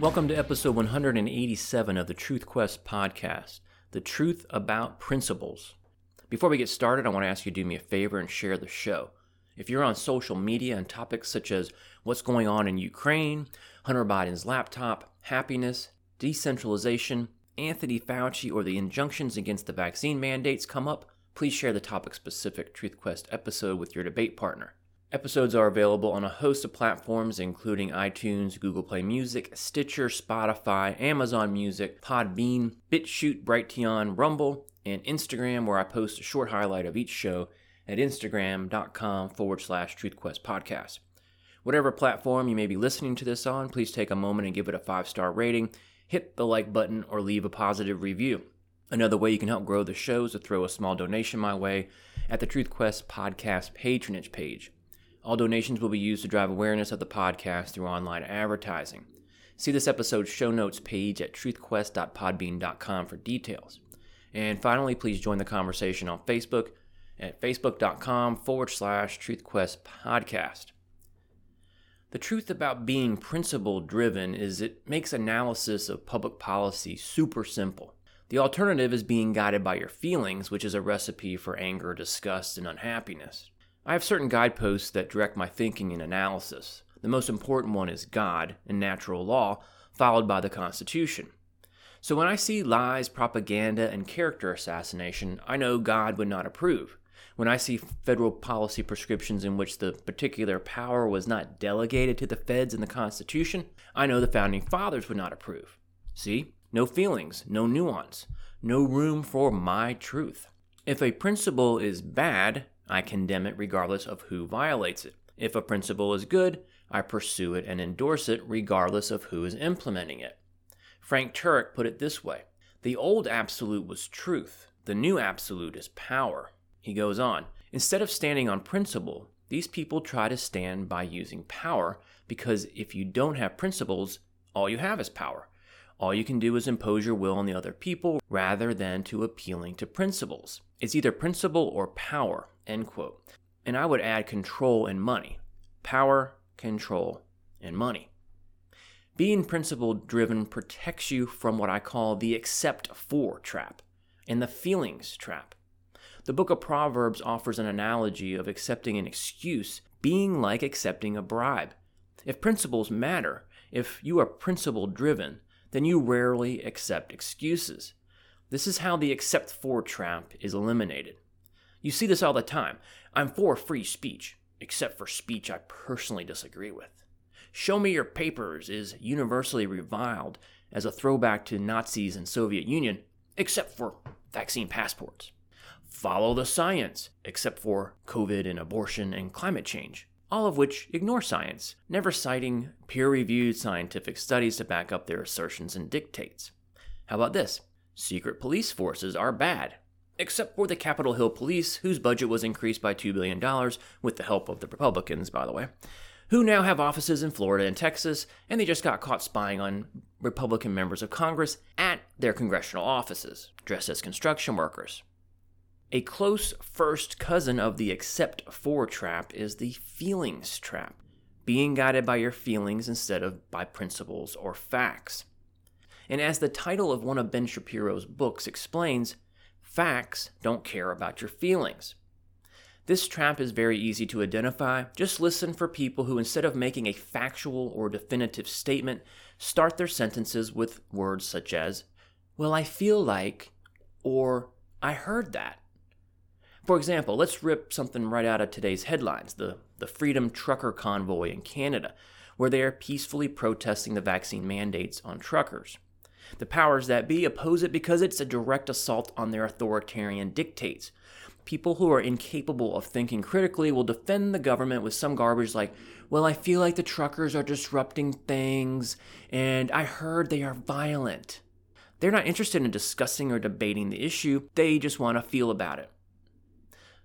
Welcome to episode 187 of the Truth Quest podcast, The Truth About Principles. Before we get started, I want to ask you to do me a favor and share the show. If you're on social media and topics such as what's going on in Ukraine, Hunter Biden's laptop, happiness, decentralization, Anthony Fauci, or the injunctions against the vaccine mandates come up, please share the topic specific Truth Quest episode with your debate partner. Episodes are available on a host of platforms, including iTunes, Google Play Music, Stitcher, Spotify, Amazon Music, Podbean, BitChute, Brighteon, Rumble, and Instagram, where I post a short highlight of each show at instagram.com forward slash truthquest podcast. Whatever platform you may be listening to this on, please take a moment and give it a five star rating, hit the like button, or leave a positive review. Another way you can help grow the show is to throw a small donation my way at the TruthQuest podcast patronage page. All donations will be used to drive awareness of the podcast through online advertising. See this episode's show notes page at truthquest.podbean.com for details. And finally, please join the conversation on Facebook at facebook.com forward slash truthquest podcast. The truth about being principle driven is it makes analysis of public policy super simple. The alternative is being guided by your feelings, which is a recipe for anger, disgust, and unhappiness. I have certain guideposts that direct my thinking and analysis. The most important one is God and natural law, followed by the Constitution. So when I see lies, propaganda, and character assassination, I know God would not approve. When I see federal policy prescriptions in which the particular power was not delegated to the feds in the Constitution, I know the founding fathers would not approve. See? No feelings, no nuance, no room for my truth. If a principle is bad, I condemn it regardless of who violates it. If a principle is good, I pursue it and endorse it regardless of who is implementing it. Frank Turek put it this way The old absolute was truth, the new absolute is power. He goes on Instead of standing on principle, these people try to stand by using power because if you don't have principles, all you have is power. All you can do is impose your will on the other people rather than to appealing to principles. It's either principle or power, end quote. And I would add control and money. Power, control, and money. Being principle driven protects you from what I call the accept for trap and the feelings trap. The book of Proverbs offers an analogy of accepting an excuse being like accepting a bribe. If principles matter, if you are principle driven, then you rarely accept excuses. This is how the accept for trap is eliminated. You see this all the time. I'm for free speech, except for speech I personally disagree with. Show me your papers is universally reviled as a throwback to Nazis and Soviet Union, except for vaccine passports. Follow the science, except for COVID and abortion and climate change all of which ignore science, never citing peer reviewed scientific studies to back up their assertions and dictates. How about this? Secret police forces are bad, except for the Capitol Hill Police, whose budget was increased by $2 billion, with the help of the Republicans, by the way, who now have offices in Florida and Texas, and they just got caught spying on Republican members of Congress at their congressional offices, dressed as construction workers. A close first cousin of the accept for trap is the feelings trap, being guided by your feelings instead of by principles or facts. And as the title of one of Ben Shapiro's books explains, facts don't care about your feelings. This trap is very easy to identify. Just listen for people who, instead of making a factual or definitive statement, start their sentences with words such as, Well, I feel like, or I heard that. For example, let's rip something right out of today's headlines the, the Freedom Trucker Convoy in Canada, where they are peacefully protesting the vaccine mandates on truckers. The powers that be oppose it because it's a direct assault on their authoritarian dictates. People who are incapable of thinking critically will defend the government with some garbage like, well, I feel like the truckers are disrupting things, and I heard they are violent. They're not interested in discussing or debating the issue, they just want to feel about it.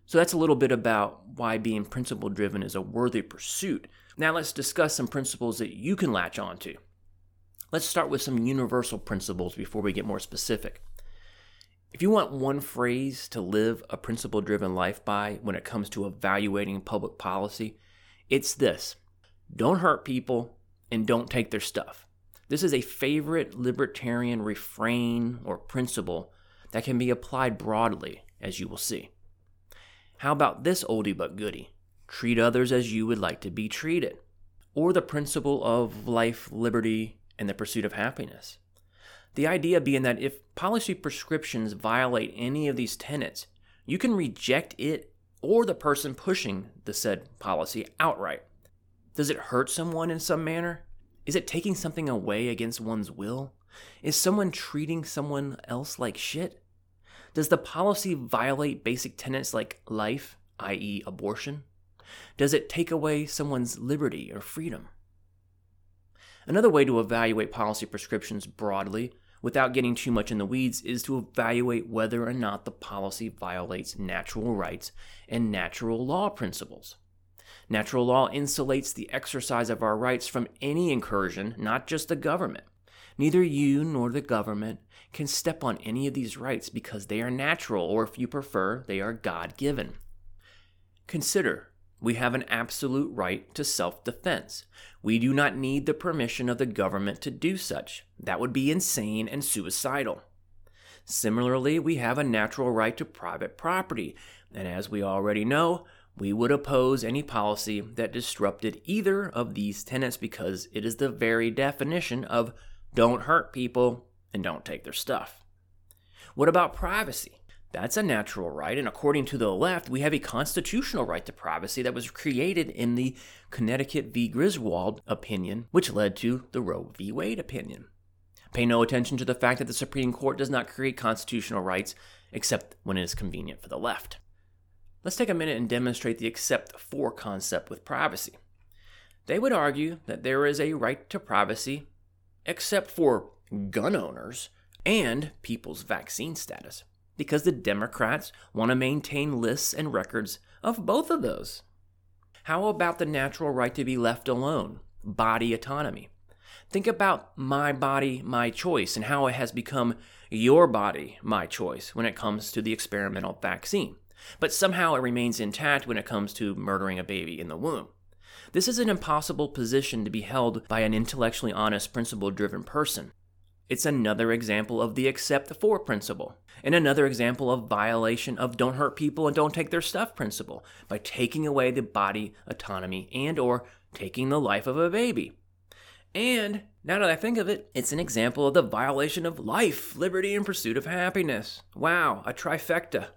So that's a little bit about why being principle driven is a worthy pursuit. Now let's discuss some principles that you can latch onto. Let's start with some universal principles before we get more specific. If you want one phrase to live a principle driven life by when it comes to evaluating public policy, it's this don't hurt people and don't take their stuff. This is a favorite libertarian refrain or principle that can be applied broadly, as you will see. How about this oldie but goodie? Treat others as you would like to be treated. Or the principle of life, liberty, and the pursuit of happiness. The idea being that if policy prescriptions violate any of these tenets, you can reject it or the person pushing the said policy outright. Does it hurt someone in some manner? Is it taking something away against one's will? Is someone treating someone else like shit? Does the policy violate basic tenets like life, i.e., abortion? Does it take away someone's liberty or freedom? Another way to evaluate policy prescriptions broadly, without getting too much in the weeds, is to evaluate whether or not the policy violates natural rights and natural law principles. Natural law insulates the exercise of our rights from any incursion, not just the government. Neither you nor the government can step on any of these rights because they are natural, or if you prefer, they are God given. Consider we have an absolute right to self defense. We do not need the permission of the government to do such. That would be insane and suicidal. Similarly, we have a natural right to private property, and as we already know, we would oppose any policy that disrupted either of these tenets because it is the very definition of don't hurt people and don't take their stuff. What about privacy? That's a natural right, and according to the left, we have a constitutional right to privacy that was created in the Connecticut v. Griswold opinion, which led to the Roe v. Wade opinion. Pay no attention to the fact that the Supreme Court does not create constitutional rights except when it is convenient for the left. Let's take a minute and demonstrate the except for concept with privacy. They would argue that there is a right to privacy except for gun owners and people's vaccine status, because the Democrats want to maintain lists and records of both of those. How about the natural right to be left alone, body autonomy? Think about my body, my choice, and how it has become your body, my choice when it comes to the experimental vaccine but somehow it remains intact when it comes to murdering a baby in the womb. This is an impossible position to be held by an intellectually honest, principle driven person. It's another example of the accept for principle, and another example of violation of don't hurt people and don't take their stuff principle by taking away the body autonomy and or taking the life of a baby. And now that I think of it, it's an example of the violation of life, liberty, and pursuit of happiness. Wow, a trifecta.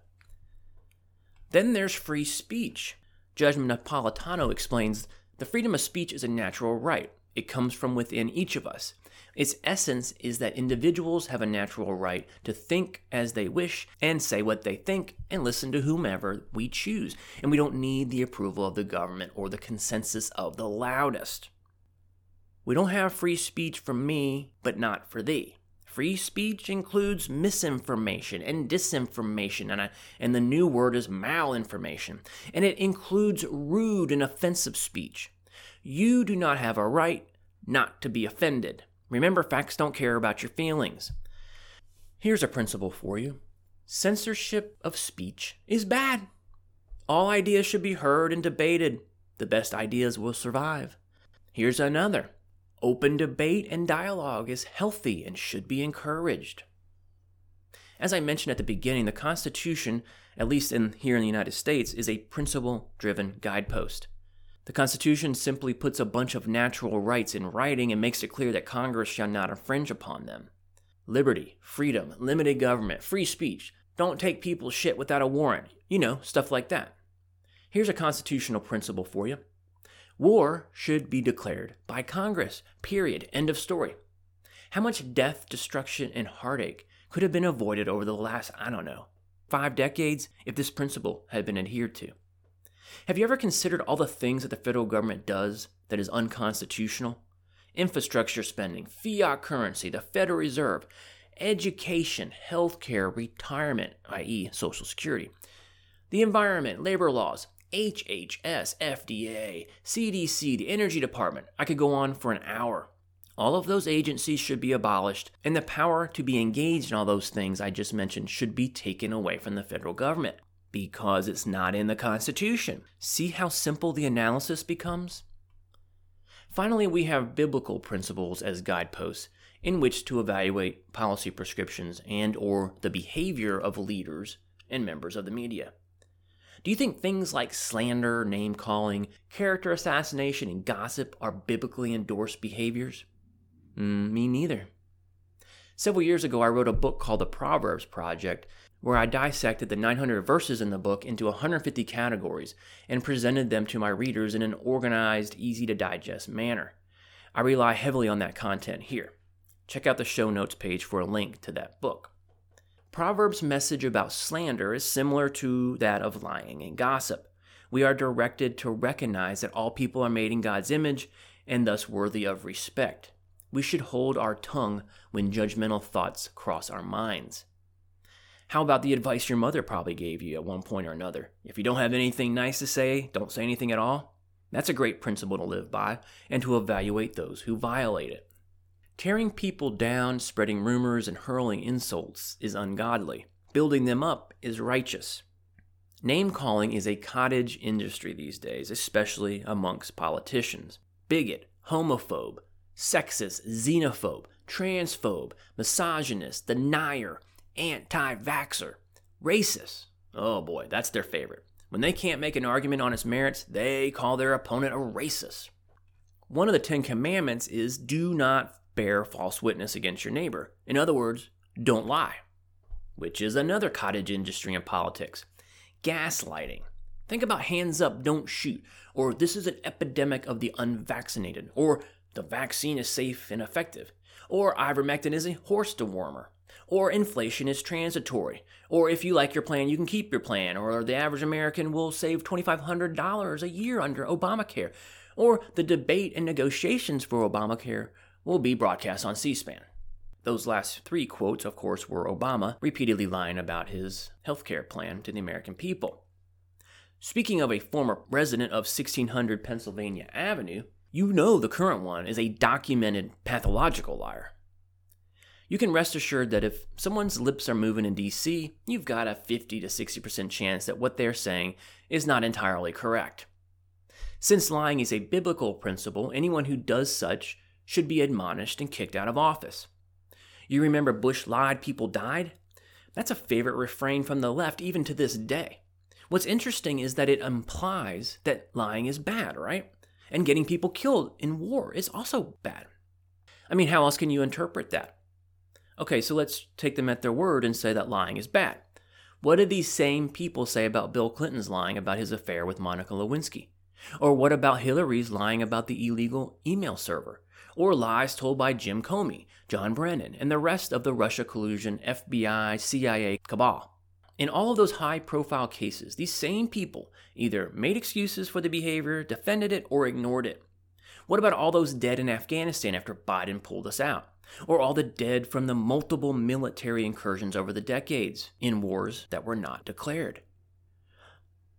Then there's free speech. Judge Napolitano explains the freedom of speech is a natural right. It comes from within each of us. Its essence is that individuals have a natural right to think as they wish and say what they think and listen to whomever we choose. And we don't need the approval of the government or the consensus of the loudest. We don't have free speech for me, but not for thee. Free speech includes misinformation and disinformation, and, and the new word is malinformation. And it includes rude and offensive speech. You do not have a right not to be offended. Remember, facts don't care about your feelings. Here's a principle for you censorship of speech is bad. All ideas should be heard and debated. The best ideas will survive. Here's another Open debate and dialogue is healthy and should be encouraged. As I mentioned at the beginning, the Constitution, at least in, here in the United States, is a principle driven guidepost. The Constitution simply puts a bunch of natural rights in writing and makes it clear that Congress shall not infringe upon them. Liberty, freedom, limited government, free speech, don't take people's shit without a warrant, you know, stuff like that. Here's a constitutional principle for you War should be declared by Congress. Period. End of story. How much death, destruction, and heartache could have been avoided over the last, I don't know, five decades if this principle had been adhered to? Have you ever considered all the things that the federal government does that is unconstitutional? Infrastructure spending, fiat currency, the Federal Reserve, education, healthcare, retirement, i.e., Social Security, the environment, labor laws, HHS, FDA, CDC, the Energy Department. I could go on for an hour. All of those agencies should be abolished, and the power to be engaged in all those things I just mentioned should be taken away from the federal government because it's not in the Constitution. See how simple the analysis becomes? Finally, we have biblical principles as guideposts in which to evaluate policy prescriptions and or the behavior of leaders and members of the media. Do you think things like slander, name calling, character assassination, and gossip are biblically endorsed behaviors? Mm, me neither. Several years ago, I wrote a book called The Proverbs Project, where I dissected the 900 verses in the book into 150 categories and presented them to my readers in an organized, easy to digest manner. I rely heavily on that content here. Check out the show notes page for a link to that book. Proverbs' message about slander is similar to that of lying and gossip. We are directed to recognize that all people are made in God's image and thus worthy of respect. We should hold our tongue when judgmental thoughts cross our minds. How about the advice your mother probably gave you at one point or another? If you don't have anything nice to say, don't say anything at all. That's a great principle to live by and to evaluate those who violate it. Tearing people down, spreading rumors, and hurling insults is ungodly. Building them up is righteous. Name calling is a cottage industry these days, especially amongst politicians. Bigot, homophobe, sexist, xenophobe, transphobe, misogynist, denier, anti vaxxer, racist. Oh boy, that's their favorite. When they can't make an argument on its merits, they call their opponent a racist. One of the Ten Commandments is do not bear false witness against your neighbor. In other words, don't lie, which is another cottage industry in politics. Gaslighting. Think about hands up, don't shoot, or this is an epidemic of the unvaccinated, or the vaccine is safe and effective, or ivermectin is a horse dewormer, or inflation is transitory, or if you like your plan, you can keep your plan, or the average American will save $2,500 a year under Obamacare, or the debate and negotiations for Obamacare will be broadcast on C SPAN. Those last three quotes, of course, were Obama repeatedly lying about his healthcare plan to the American people. Speaking of a former resident of 1600 Pennsylvania Avenue, you know the current one is a documented pathological liar. You can rest assured that if someone's lips are moving in DC, you've got a 50 to 60% chance that what they're saying is not entirely correct. Since lying is a biblical principle, anyone who does such should be admonished and kicked out of office. You remember Bush lied, people died? That's a favorite refrain from the left even to this day. What's interesting is that it implies that lying is bad, right? And getting people killed in war is also bad. I mean, how else can you interpret that? Okay, so let's take them at their word and say that lying is bad. What did these same people say about Bill Clinton's lying about his affair with Monica Lewinsky? Or what about Hillary's lying about the illegal email server? Or lies told by Jim Comey, John Brennan, and the rest of the Russia collusion, FBI, CIA cabal? In all of those high profile cases, these same people either made excuses for the behavior, defended it, or ignored it. What about all those dead in Afghanistan after Biden pulled us out? Or all the dead from the multiple military incursions over the decades in wars that were not declared?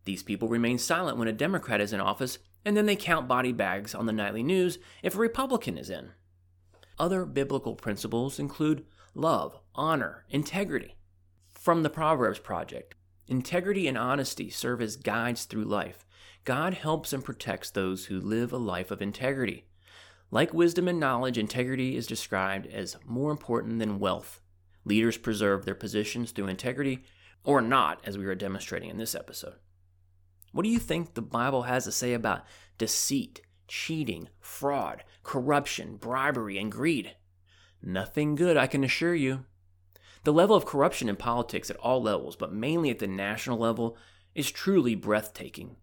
These people remain silent when a Democrat is in office, and then they count body bags on the nightly news if a Republican is in. Other biblical principles include love, honor, integrity, from the Proverbs Project. Integrity and honesty serve as guides through life. God helps and protects those who live a life of integrity. Like wisdom and knowledge, integrity is described as more important than wealth. Leaders preserve their positions through integrity, or not, as we are demonstrating in this episode. What do you think the Bible has to say about deceit, cheating, fraud, corruption, bribery, and greed? Nothing good, I can assure you. The level of corruption in politics at all levels, but mainly at the national level, is truly breathtaking.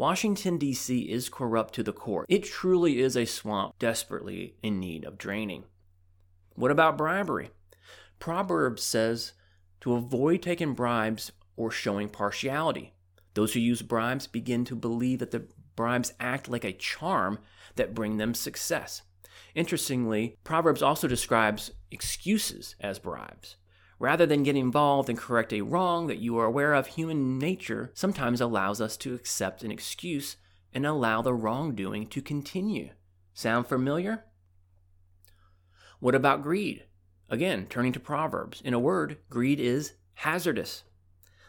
Washington, D.C. is corrupt to the core. It truly is a swamp desperately in need of draining. What about bribery? Proverbs says to avoid taking bribes or showing partiality. Those who use bribes begin to believe that the bribes act like a charm that bring them success. Interestingly, Proverbs also describes excuses as bribes. Rather than get involved and correct a wrong that you are aware of, human nature sometimes allows us to accept an excuse and allow the wrongdoing to continue. Sound familiar? What about greed? Again, turning to Proverbs. In a word, greed is hazardous.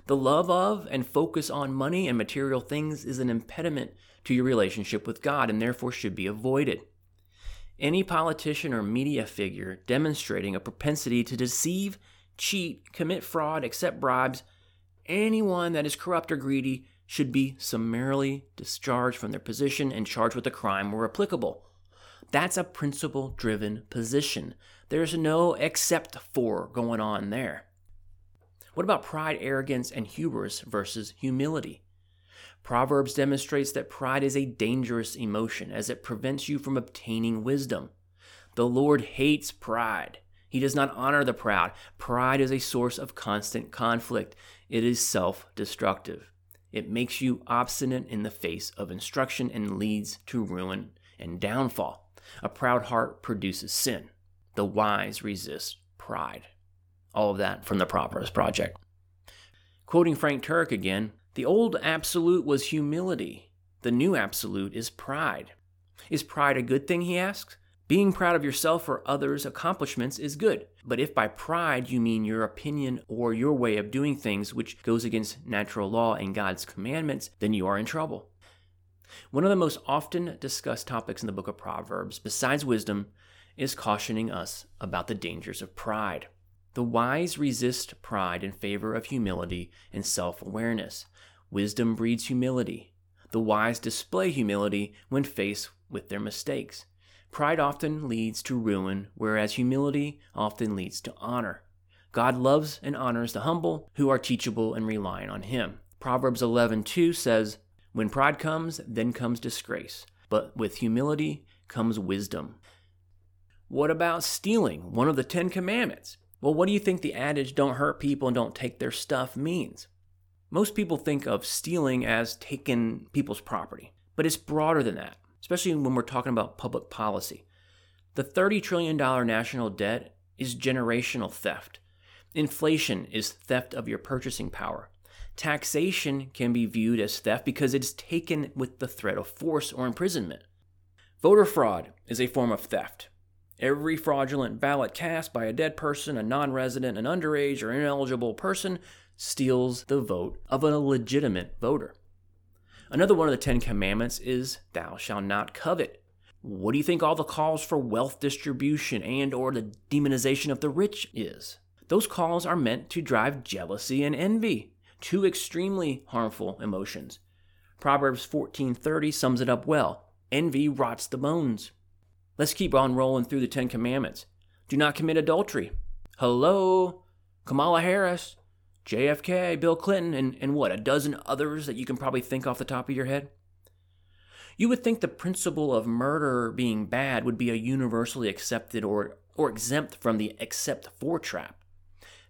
The love of and focus on money and material things is an impediment to your relationship with God and therefore should be avoided. any politician or media figure demonstrating a propensity to deceive, cheat, commit fraud, accept bribes, anyone that is corrupt or greedy should be summarily discharged from their position and charged with a crime where applicable. That's a principle driven position. There's no except for going on there. What about pride, arrogance, and hubris versus humility? Proverbs demonstrates that pride is a dangerous emotion as it prevents you from obtaining wisdom. The Lord hates pride. He does not honor the proud. Pride is a source of constant conflict. It is self destructive. It makes you obstinate in the face of instruction and leads to ruin and downfall. A proud heart produces sin. The wise resist pride. All of that from the Proverbs Project. Quoting Frank Turek again, the old absolute was humility. The new absolute is pride. Is pride a good thing, he asks? Being proud of yourself or others' accomplishments is good. But if by pride you mean your opinion or your way of doing things which goes against natural law and God's commandments, then you are in trouble. One of the most often discussed topics in the book of Proverbs, besides wisdom, is cautioning us about the dangers of pride. The wise resist pride in favor of humility and self awareness. Wisdom breeds humility. The wise display humility when faced with their mistakes. Pride often leads to ruin, whereas humility often leads to honor. God loves and honors the humble who are teachable and relying on him. Proverbs 11:2 says, "When pride comes, then comes disgrace, but with humility comes wisdom." What about stealing, one of the 10 commandments? Well, what do you think the adage don't hurt people and don't take their stuff means? Most people think of stealing as taking people's property, but it's broader than that, especially when we're talking about public policy. The $30 trillion national debt is generational theft. Inflation is theft of your purchasing power. Taxation can be viewed as theft because it is taken with the threat of force or imprisonment. Voter fraud is a form of theft. Every fraudulent ballot cast by a dead person, a non resident, an underage, or ineligible person steals the vote of a legitimate voter. Another one of the Ten Commandments is thou shalt not covet. What do you think all the calls for wealth distribution and or the demonization of the rich is? Those calls are meant to drive jealousy and envy, two extremely harmful emotions. Proverbs 14:30 sums it up well. Envy rots the bones. Let's keep on rolling through the 10 commandments. Do not commit adultery. Hello, Kamala Harris. JFK, Bill Clinton, and, and what, a dozen others that you can probably think off the top of your head? You would think the principle of murder being bad would be a universally accepted or, or exempt from the except for trap.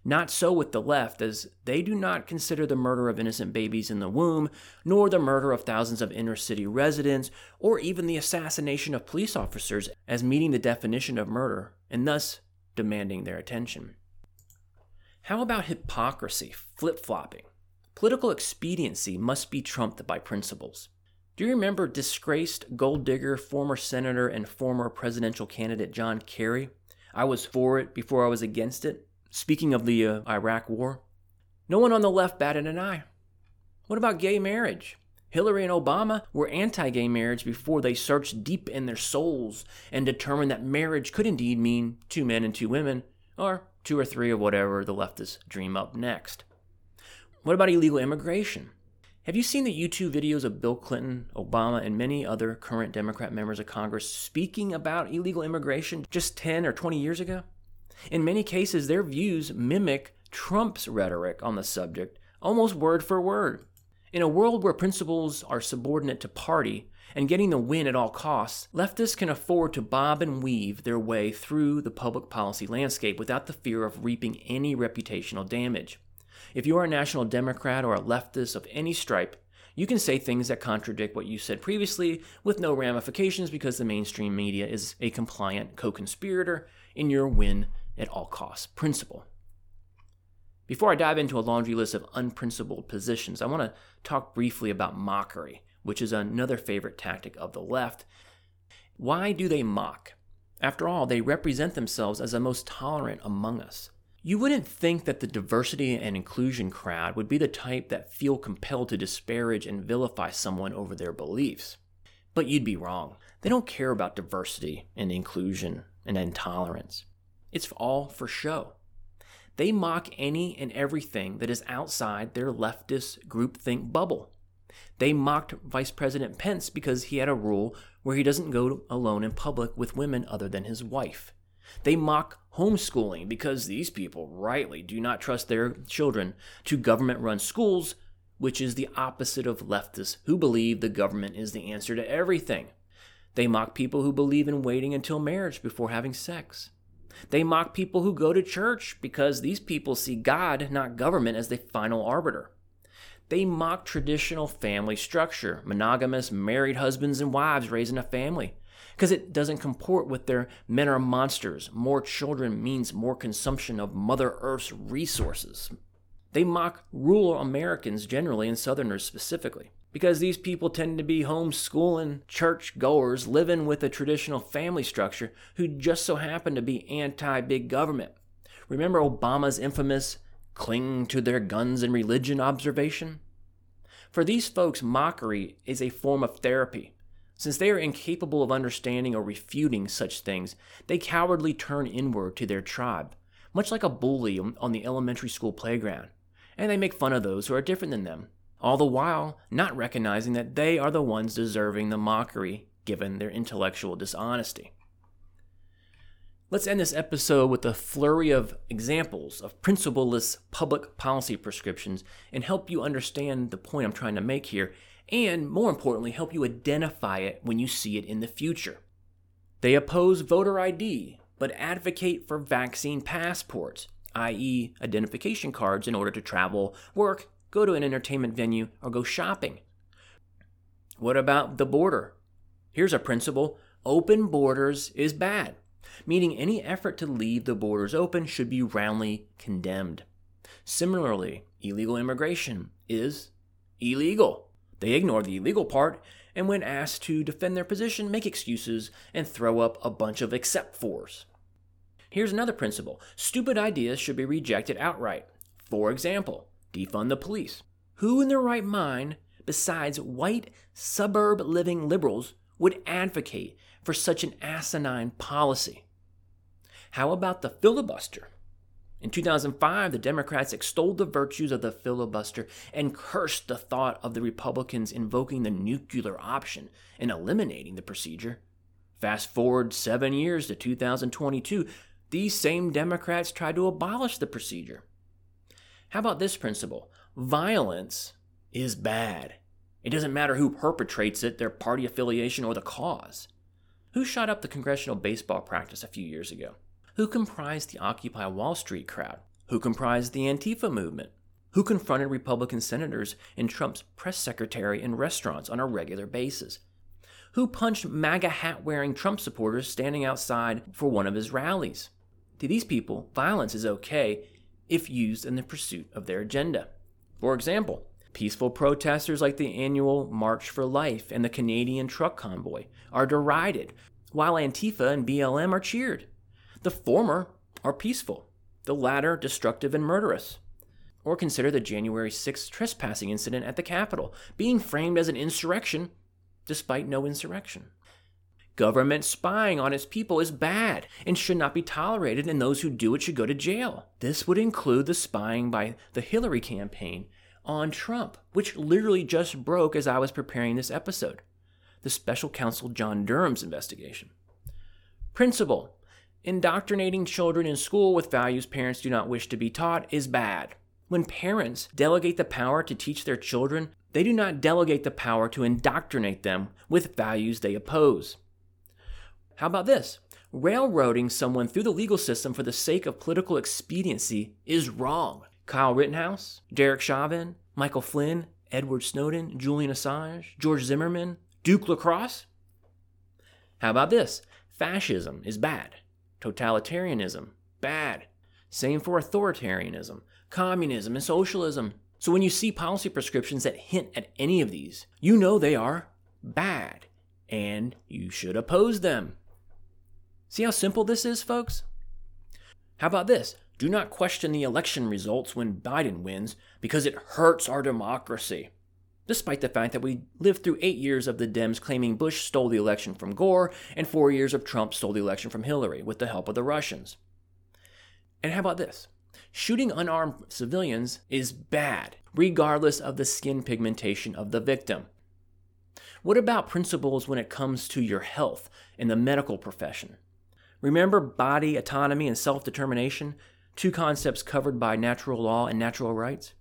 Not so with the left, as they do not consider the murder of innocent babies in the womb, nor the murder of thousands of inner city residents, or even the assassination of police officers as meeting the definition of murder, and thus demanding their attention. How about hypocrisy, flip flopping? Political expediency must be trumped by principles. Do you remember disgraced gold digger, former senator, and former presidential candidate John Kerry? I was for it before I was against it. Speaking of the uh, Iraq War, no one on the left batted an eye. What about gay marriage? Hillary and Obama were anti gay marriage before they searched deep in their souls and determined that marriage could indeed mean two men and two women, or two or three of whatever the leftists dream up next. What about illegal immigration? Have you seen the YouTube videos of Bill Clinton, Obama, and many other current Democrat members of Congress speaking about illegal immigration just 10 or 20 years ago? In many cases, their views mimic Trump's rhetoric on the subject, almost word for word. In a world where principles are subordinate to party, and getting the win at all costs, leftists can afford to bob and weave their way through the public policy landscape without the fear of reaping any reputational damage. If you are a national Democrat or a leftist of any stripe, you can say things that contradict what you said previously with no ramifications because the mainstream media is a compliant co conspirator in your win at all costs principle. Before I dive into a laundry list of unprincipled positions, I want to talk briefly about mockery which is another favorite tactic of the left. Why do they mock? After all, they represent themselves as the most tolerant among us. You wouldn't think that the diversity and inclusion crowd would be the type that feel compelled to disparage and vilify someone over their beliefs. But you'd be wrong. They don't care about diversity and inclusion and intolerance. It's all for show. They mock any and everything that is outside their leftist groupthink bubble. They mocked Vice President Pence because he had a rule where he doesn't go alone in public with women other than his wife. They mock homeschooling because these people rightly do not trust their children to government run schools, which is the opposite of leftists who believe the government is the answer to everything. They mock people who believe in waiting until marriage before having sex. They mock people who go to church because these people see God, not government, as the final arbiter. They mock traditional family structure, monogamous married husbands and wives raising a family, because it doesn't comport with their men are monsters. More children means more consumption of Mother Earth's resources. They mock rural Americans generally and Southerners specifically because these people tend to be homeschooling church goers living with a traditional family structure who just so happen to be anti big government. Remember Obama's infamous cling to their guns and religion observation? For these folks, mockery is a form of therapy. Since they are incapable of understanding or refuting such things, they cowardly turn inward to their tribe, much like a bully on the elementary school playground, and they make fun of those who are different than them all the while not recognizing that they are the ones deserving the mockery given their intellectual dishonesty. Let's end this episode with a flurry of examples of principleless public policy prescriptions and help you understand the point I'm trying to make here, and more importantly, help you identify it when you see it in the future. They oppose voter ID, but advocate for vaccine passports, i.e., identification cards in order to travel, work, go to an entertainment venue, or go shopping. What about the border? Here's a principle open borders is bad, meaning any effort to leave the borders open should be roundly condemned. Similarly, illegal immigration is illegal. They ignore the illegal part and, when asked to defend their position, make excuses and throw up a bunch of except fors. Here's another principle stupid ideas should be rejected outright. For example, defund the police. Who in their right mind, besides white suburb living liberals, would advocate for such an asinine policy? How about the filibuster? In 2005, the Democrats extolled the virtues of the filibuster and cursed the thought of the Republicans invoking the nuclear option and eliminating the procedure. Fast forward seven years to 2022, these same Democrats tried to abolish the procedure. How about this principle? Violence is bad. It doesn't matter who perpetrates it, their party affiliation, or the cause. Who shot up the congressional baseball practice a few years ago? Who comprised the Occupy Wall Street crowd? Who comprised the Antifa movement? Who confronted Republican senators and Trump's press secretary in restaurants on a regular basis? Who punched MAGA hat wearing Trump supporters standing outside for one of his rallies? To these people, violence is okay if used in the pursuit of their agenda. For example, peaceful protesters like the annual March for Life and the Canadian truck convoy are derided, while Antifa and BLM are cheered. The former are peaceful, the latter destructive and murderous. Or consider the January 6th trespassing incident at the Capitol, being framed as an insurrection despite no insurrection. Government spying on its people is bad and should not be tolerated, and those who do it should go to jail. This would include the spying by the Hillary campaign on Trump, which literally just broke as I was preparing this episode. The special counsel John Durham's investigation. Principle Indoctrinating children in school with values parents do not wish to be taught is bad. When parents delegate the power to teach their children, they do not delegate the power to indoctrinate them with values they oppose. How about this? Railroading someone through the legal system for the sake of political expediency is wrong. Kyle Rittenhouse, Derek Chauvin, Michael Flynn, Edward Snowden, Julian Assange, George Zimmerman, Duke Lacrosse. How about this? Fascism is bad. Totalitarianism, bad. Same for authoritarianism, communism, and socialism. So when you see policy prescriptions that hint at any of these, you know they are bad, and you should oppose them. See how simple this is, folks? How about this? Do not question the election results when Biden wins because it hurts our democracy. Despite the fact that we lived through eight years of the Dems claiming Bush stole the election from Gore and four years of Trump stole the election from Hillary with the help of the Russians. And how about this? Shooting unarmed civilians is bad, regardless of the skin pigmentation of the victim. What about principles when it comes to your health in the medical profession? Remember body autonomy and self determination, two concepts covered by natural law and natural rights?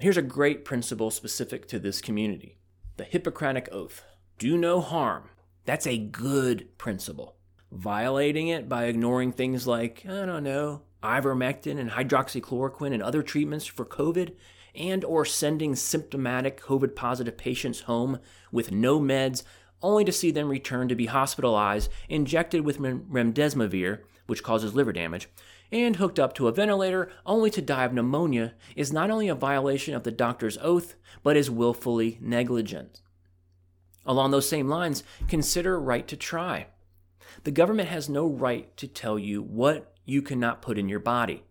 Here's a great principle specific to this community the Hippocratic Oath do no harm. That's a good principle. Violating it by ignoring things like, I don't know, ivermectin and hydroxychloroquine and other treatments for COVID and or sending symptomatic COVID positive patients home with no meds only to see them return to be hospitalized, injected with remdesivir, which causes liver damage, and hooked up to a ventilator only to die of pneumonia is not only a violation of the doctor's oath, but is willfully negligent. Along those same lines, consider right to try. The government has no right to tell you what you cannot put in your body.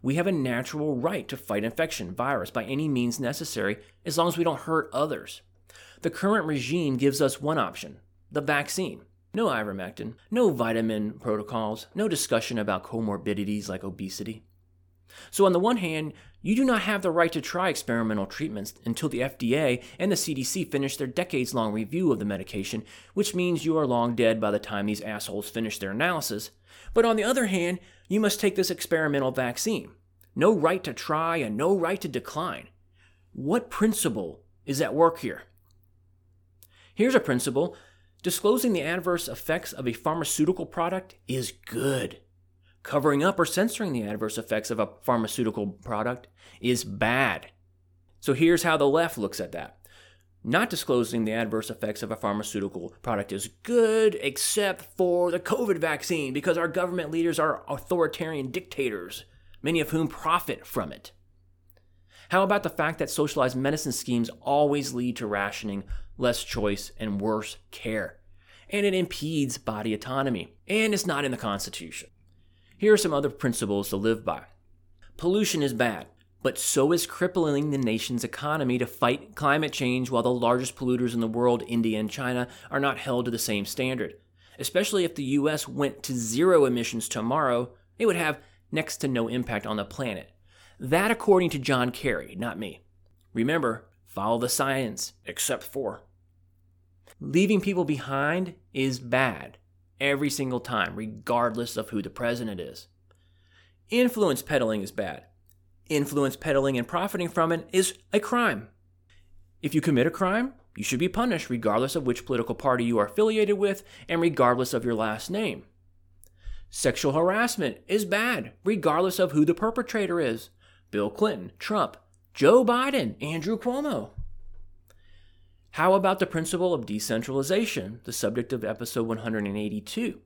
We have a natural right to fight infection, virus, by any means necessary, as long as we don't hurt others. The current regime gives us one option the vaccine. No ivermectin, no vitamin protocols, no discussion about comorbidities like obesity. So, on the one hand, you do not have the right to try experimental treatments until the FDA and the CDC finish their decades long review of the medication, which means you are long dead by the time these assholes finish their analysis. But on the other hand, you must take this experimental vaccine. No right to try and no right to decline. What principle is at work here? Here's a principle disclosing the adverse effects of a pharmaceutical product is good. Covering up or censoring the adverse effects of a pharmaceutical product is bad. So here's how the left looks at that. Not disclosing the adverse effects of a pharmaceutical product is good, except for the COVID vaccine, because our government leaders are authoritarian dictators, many of whom profit from it. How about the fact that socialized medicine schemes always lead to rationing, less choice, and worse care? And it impedes body autonomy, and it's not in the Constitution. Here are some other principles to live by. Pollution is bad, but so is crippling the nation's economy to fight climate change while the largest polluters in the world, India and China, are not held to the same standard. Especially if the US went to zero emissions tomorrow, it would have next to no impact on the planet. That, according to John Kerry, not me. Remember, follow the science, except for. Leaving people behind is bad every single time, regardless of who the president is. Influence peddling is bad. Influence peddling and profiting from it is a crime. If you commit a crime, you should be punished regardless of which political party you are affiliated with and regardless of your last name. Sexual harassment is bad, regardless of who the perpetrator is. Bill Clinton, Trump, Joe Biden, Andrew Cuomo. How about the principle of decentralization, the subject of episode 182?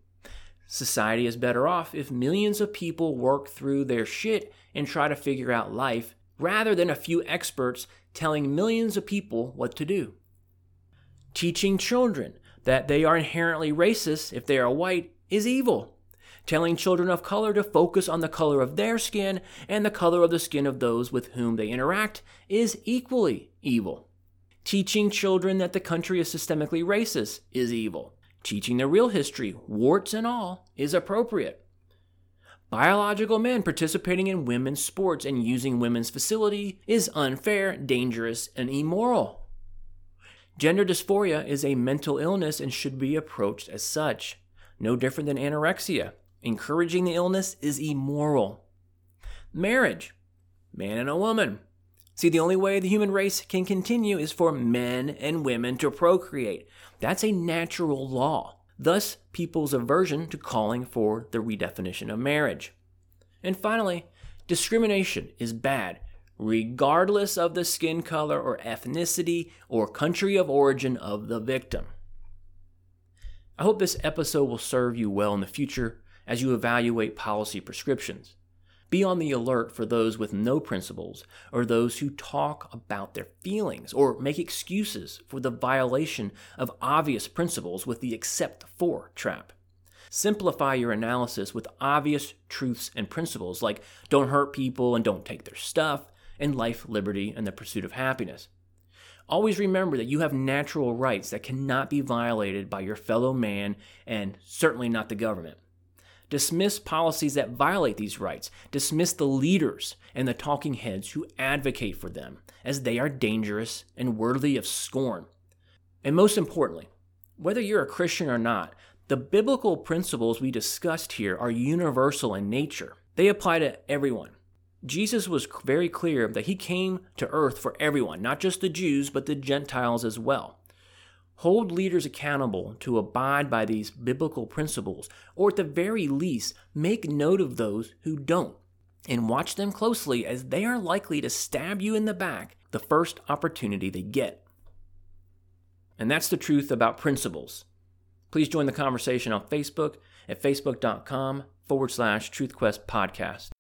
Society is better off if millions of people work through their shit and try to figure out life rather than a few experts telling millions of people what to do. Teaching children that they are inherently racist if they are white is evil telling children of color to focus on the color of their skin and the color of the skin of those with whom they interact is equally evil. Teaching children that the country is systemically racist is evil. Teaching the real history, warts and all, is appropriate. Biological men participating in women's sports and using women's facility is unfair, dangerous, and immoral. Gender dysphoria is a mental illness and should be approached as such, no different than anorexia. Encouraging the illness is immoral. Marriage, man and a woman. See, the only way the human race can continue is for men and women to procreate. That's a natural law. Thus, people's aversion to calling for the redefinition of marriage. And finally, discrimination is bad, regardless of the skin color or ethnicity or country of origin of the victim. I hope this episode will serve you well in the future as you evaluate policy prescriptions. Be on the alert for those with no principles or those who talk about their feelings or make excuses for the violation of obvious principles with the except for trap. Simplify your analysis with obvious truths and principles like don't hurt people and don't take their stuff, and life, liberty, and the pursuit of happiness. Always remember that you have natural rights that cannot be violated by your fellow man and certainly not the government. Dismiss policies that violate these rights. Dismiss the leaders and the talking heads who advocate for them, as they are dangerous and worthy of scorn. And most importantly, whether you're a Christian or not, the biblical principles we discussed here are universal in nature. They apply to everyone. Jesus was very clear that he came to earth for everyone, not just the Jews, but the Gentiles as well. Hold leaders accountable to abide by these biblical principles, or at the very least, make note of those who don't, and watch them closely as they are likely to stab you in the back the first opportunity they get. And that's the truth about principles. Please join the conversation on Facebook at facebook.com forward slash TruthQuest podcast.